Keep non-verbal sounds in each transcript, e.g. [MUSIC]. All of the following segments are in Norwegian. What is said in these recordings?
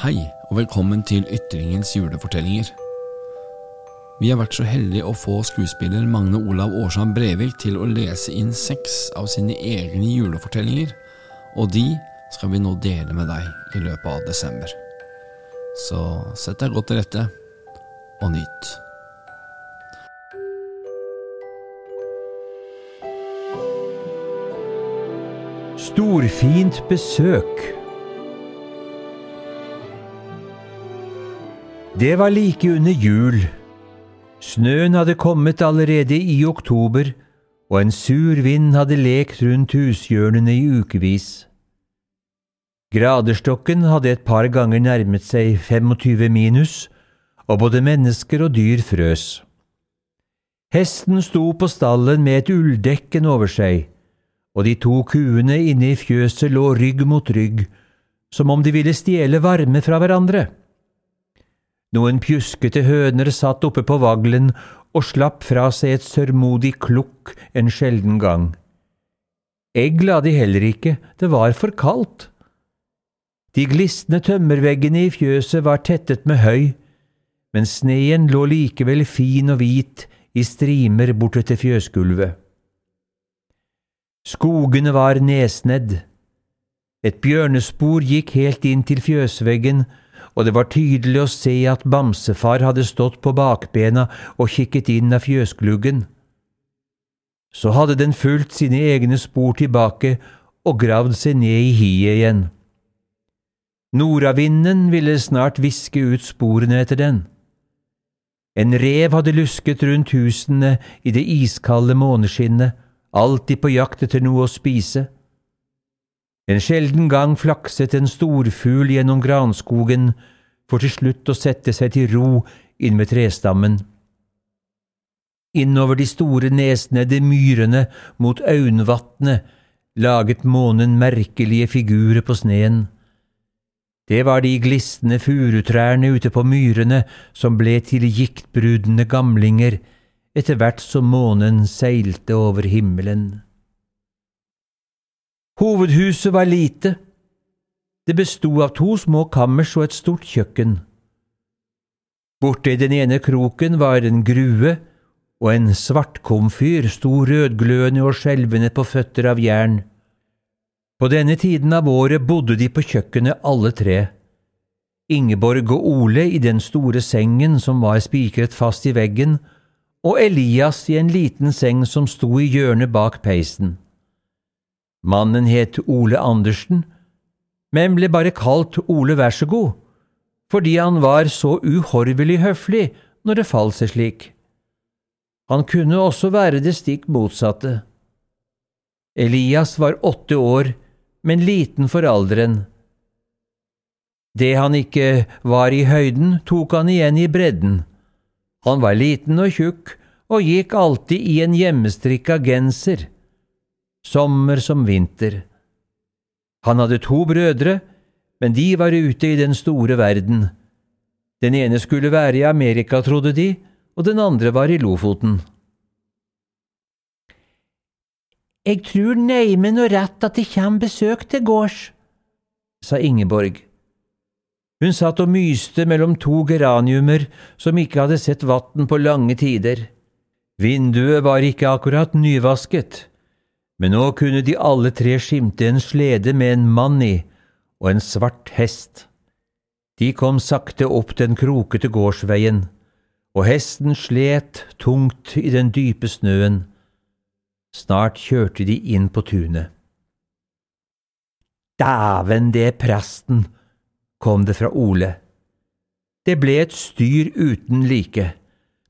Hei, og velkommen til Ytringens julefortellinger. Vi har vært så heldige å få skuespiller Magne Olav Årsan Brevik til å lese inn seks av sine egne julefortellinger, og de skal vi nå dele med deg i løpet av desember. Så sett deg godt til rette, og nyt. Storfint besøk. Det var like under jul. Snøen hadde kommet allerede i oktober, og en sur vind hadde lekt rundt hushjørnene i ukevis. Graderstokken hadde et par ganger nærmet seg 25 minus, og både mennesker og dyr frøs. Hesten sto på stallen med et ulldekken over seg, og de to kuene inne i fjøset lå rygg mot rygg, som om de ville stjele varme fra hverandre. Noen pjuskete høner satt oppe på vaglen og slapp fra seg et sørmodig klukk en sjelden gang. Egg la de heller ikke, det var for kaldt. De glisne tømmerveggene i fjøset var tettet med høy, men sneen lå likevel fin og hvit i strimer bortetter fjøsgulvet. Skogene var nesnedd. Et bjørnespor gikk helt inn til fjøsveggen, og det var tydelig å se at bamsefar hadde stått på bakbena og kikket inn av fjøsgluggen. Så hadde den fulgt sine egne spor tilbake og gravd seg ned i hiet igjen. Nordavinden ville snart viske ut sporene etter den. En rev hadde lusket rundt husene i det iskalde måneskinnet, alltid på jakt etter noe å spise. En sjelden gang flakset en storfugl gjennom granskogen, for til slutt å sette seg til ro inn ved trestammen. Innover de store nesnedde myrene mot Aunvatnet laget månen merkelige figurer på sneen. Det var de glisne furutrærne ute på myrene som ble til giktbrudne gamlinger etter hvert som månen seilte over himmelen. Hovedhuset var lite. Det bestod av to små kammers og et stort kjøkken. Borte i den ene kroken var en grue, og en svartkomfyr sto rødglødende og skjelvende på føtter av jern. På denne tiden av året bodde de på kjøkkenet alle tre. Ingeborg og Ole i den store sengen som var spikret fast i veggen, og Elias i en liten seng som sto i hjørnet bak peisen. Mannen het Ole Andersen, men ble bare kalt Ole vær så god, fordi han var så uhorvelig høflig når det falt seg slik. Han kunne også være det stikk motsatte. Elias var åtte år, men liten for alderen. Det han ikke var i høyden, tok han igjen i bredden. Han var liten og tjukk og gikk alltid i en hjemmestrikka genser, sommer som vinter. Han hadde to brødre, men de var ute i den store verden. Den ene skulle være i Amerika, trodde de, og den andre var i Lofoten. Eg trur neimen og rett at det kjem besøk til gårds, sa Ingeborg. Hun satt og myste mellom to geraniumer som ikke hadde sett vatn på lange tider. Vinduet var ikke akkurat nyvasket, men nå kunne de alle tre skimte en slede med en mann i og en svart hest. De kom sakte opp den krokete gårdsveien, og hesten slet tungt i den dype snøen. Snart kjørte de inn på tunet. Dæven, det er presten! kom det fra Ole. Det ble et styr uten like.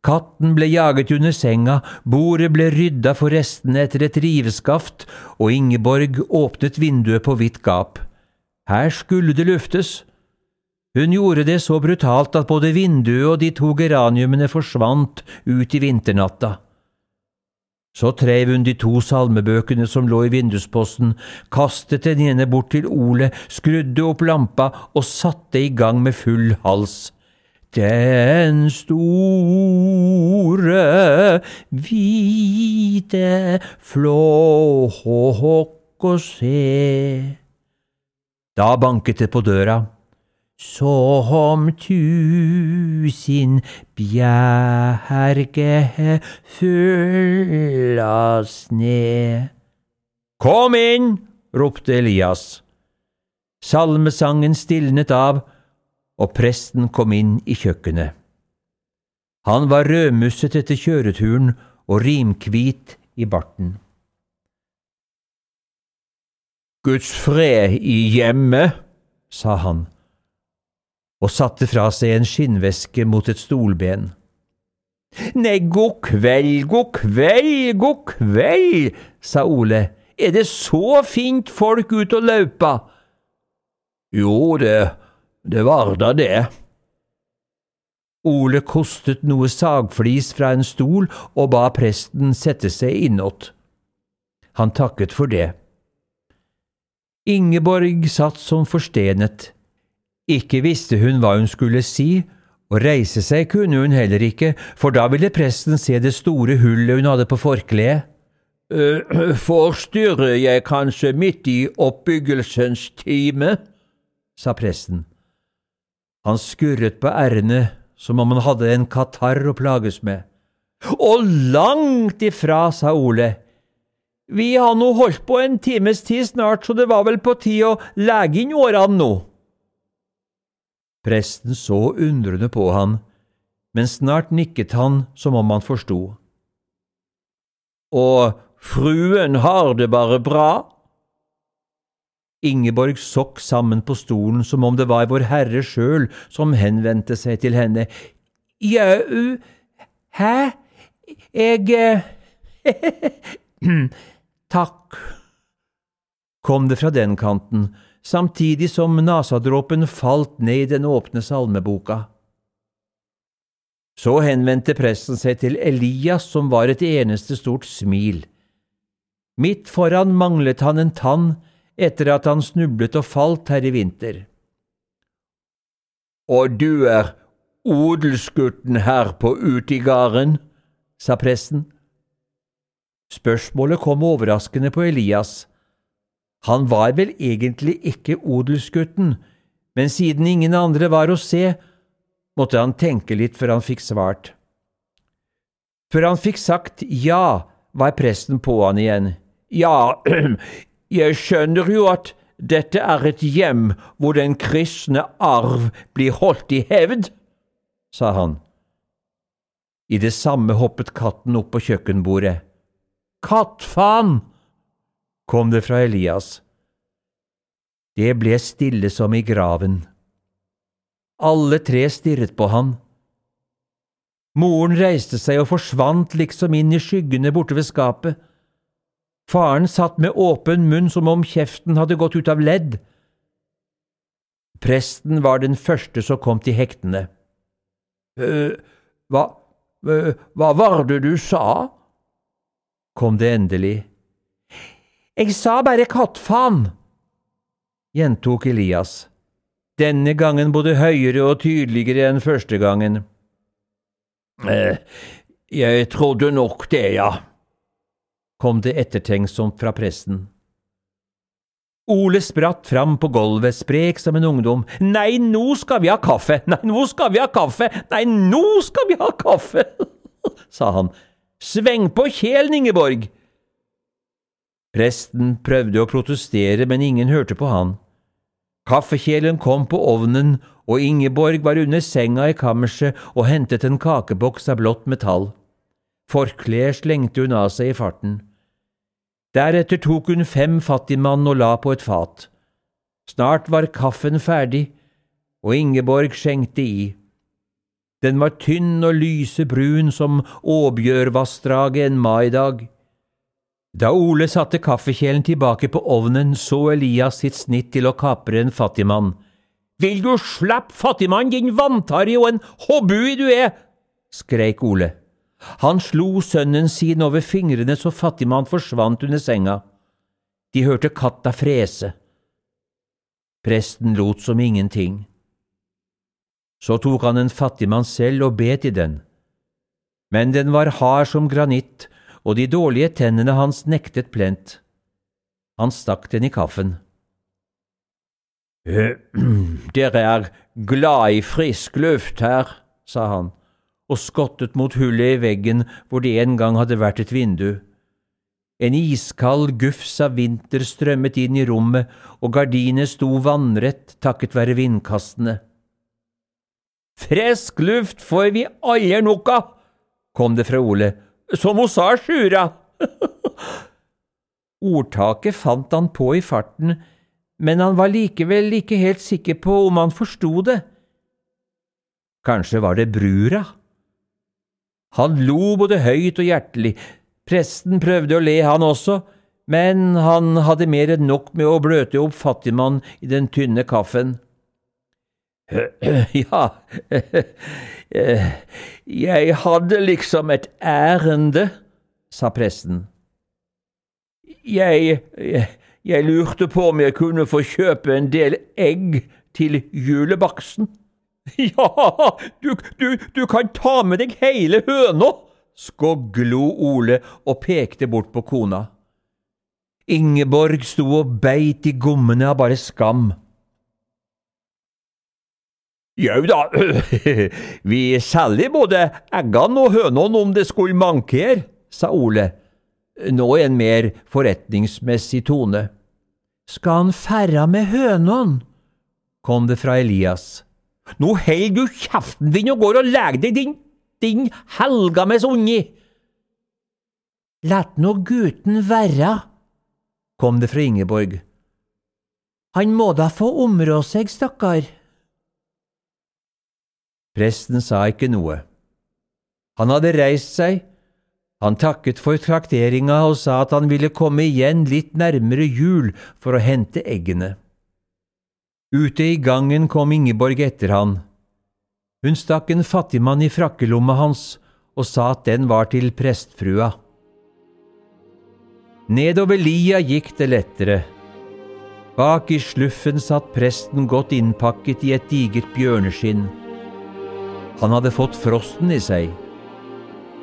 Katten ble jaget under senga, bordet ble rydda for restene etter et riveskaft, og Ingeborg åpnet vinduet på vidt gap. Her skulle det luftes. Hun gjorde det så brutalt at både vinduet og de to geraniumene forsvant ut i vinternatta. Så treiv hun de to salmebøkene som lå i vindusposten, kastet den ene bort til Ole, skrudde opp lampa og satte i gang med full hals. Den store, hvite flåhåk å se. Da banket det på døra. som tusen bjerge fyllas ned. Kom inn! ropte Elias. Salmesangen stilnet av, og presten kom inn i kjøkkenet. Han var rødmusset etter kjøreturen og rimkvit i barten. Guds fred i hjemmet, sa han, og satte fra seg en skinnveske mot et stolben. Nei, god kveld, god kveld, god kveld, sa Ole, er det så fint folk ute og laupa? Jo, det, det var da det. Ole kostet noe sagflis fra en stol og ba presten sette seg innåt. Han takket for det. Ingeborg satt som forstenet. Ikke visste hun hva hun skulle si, og reise seg kunne hun heller ikke, for da ville presten se det store hullet hun hadde på forkleet. «Øh, [CLEARS THROAT] forstyrrer jeg kanskje midt i oppbyggelsens time? sa presten. Han skurret på r-ene som om han hadde en katarr å plages med. Og langt ifra, sa Ole. Vi har nå holdt på en times tid snart, så det var vel på tide å lege inn årene nå. Presten så undrende på han, men snart nikket han som om han forsto. Og fruen har det bare bra? Ingeborg sokk sammen på stolen som om det var Vår Herre sjøl som henvendte seg til henne. Jau, hæ, jeg [CLEARS THROAT] Takk, kom det fra den kanten, samtidig som nasadråpen falt ned i den åpne salmeboka. Så henvendte presten seg til Elias, som var et eneste stort smil. Midt foran manglet han en tann, etter at han snublet og falt her i vinter. Og du er odelsgutten her på utegarden? sa presten. Spørsmålet kom overraskende på Elias. Han var vel egentlig ikke odelsgutten, men siden ingen andre var å se, måtte han tenke litt før han fikk svart. Før han fikk sagt ja, var presten på han igjen. Ja, [CLEARS THROAT] Jeg skjønner jo at dette er et hjem hvor den kristne arv blir holdt i hevd, sa han. I det samme hoppet katten opp på kjøkkenbordet. Kattfaen! kom det fra Elias. Det ble stille som i graven. Alle tre stirret på han. Moren reiste seg og forsvant liksom inn i skyggene borte ved skapet. Faren satt med åpen munn som om kjeften hadde gått ut av ledd. Presten var den første som kom til hektene. «Øh, hva, hva var det du sa? kom det endelig. Jeg sa bare kattfaen, gjentok Elias, denne gangen både høyere og tydeligere enn første gangen. «Øh, jeg trodde nok det, ja kom det ettertenksomt fra presten. Ole spratt fram på gulvet, sprek som en ungdom. Nei, nå skal vi ha kaffe! Nei, nå skal vi ha kaffe! Nei, nå skal vi ha kaffe! [LAUGHS] sa han. Sveng på kjelen, Ingeborg! Presten prøvde å protestere, men ingen hørte på han. Kaffekjelen kom på ovnen, og Ingeborg var under senga i kammerset og hentet en kakeboks av blått metall. Forkleet slengte hun av seg i farten. Deretter tok hun fem fattigmann og la på et fat. Snart var kaffen ferdig, og Ingeborg skjenkte i. Den var tynn og lysebrun som Åbjørvassdraget en maidag. Da Ole satte kaffekjelen tilbake på ovnen, så Elias sitt snitt til å kapre en fattigmann. Vil du slappe fattigmann, din vanntarri og en hobbui du er! skreik Ole. Han slo sønnen sin over fingrene så fattigmann forsvant under senga. De hørte katta frese. Presten lot som ingenting. Så tok han en fattigmann selv og bet i den. Men den var hard som granitt, og de dårlige tennene hans nektet plent. Han stakk den i kaffen. «Eh, [CLEARS THROAT] dere er glad i frisk luft her, sa han, og skottet mot hullet i veggen hvor det en gang hadde vært et vindu. En iskald gufs av vinter strømmet inn i rommet, og gardinet sto vannrett takket være vindkastene. Frisk luft får vi alle nok av, kom det fra Ole, som hun sa, Sjura. [LAUGHS] Ordtaket fant han på i farten, men han var likevel ikke helt sikker på om han forsto det. Kanskje var det brura? Han lo både høyt og hjertelig. Presten prøvde å le, han også, men han hadde mer enn nok med å bløte opp fattigmann i den tynne kaffen. [CLEARS THROAT] Ja, [CLEARS THROAT] jeg hadde liksom et ærende, sa presten. Jeg, jeg, jeg lurte på om jeg kunne få kjøpe en del egg til julebaksten. [LAUGHS] Ja, du, du, du kan ta med deg hele høna, skoglo Ole og pekte bort på kona. Ingeborg sto og beit i gommene av bare skam. Jau da, [LAUGHS] vi selger både eggene og hønene om det skulle manke her, sa Ole nå i en mer forretningsmessig tone. Skal han ferra med hønene? kom det fra Elias. Nå holder du kjeften din og går og legger deg, din, din helgames unge! Lett nå gutten være, kom det fra Ingeborg. Han må da få områ seg, stakkar. Presten sa ikke noe. Han hadde reist seg han takket for trakteringa og sa at han ville komme igjen litt nærmere jul for å hente eggene. Ute i gangen kom Ingeborg etter han. Hun stakk en fattigmann i frakkelomma hans og sa at den var til prestfrua. Nedover lia gikk det lettere. Bak i sluffen satt presten godt innpakket i et digert bjørneskinn. Han hadde fått frosten i seg.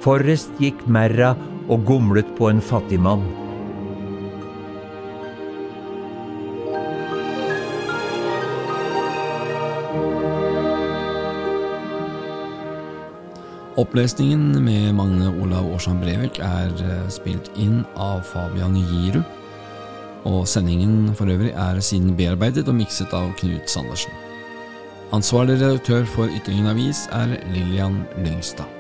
Forrest gikk merra og gomlet på en fattigmann. Opplesningen med Magne Olav Aarsand Brevik er eh, spilt inn av Fabian Giru, og sendingen for øvrig er siden bearbeidet og mikset av Knut Sandersen. Ansvarlig redaktør for Ytringen Avis er Lillian Lyngstad.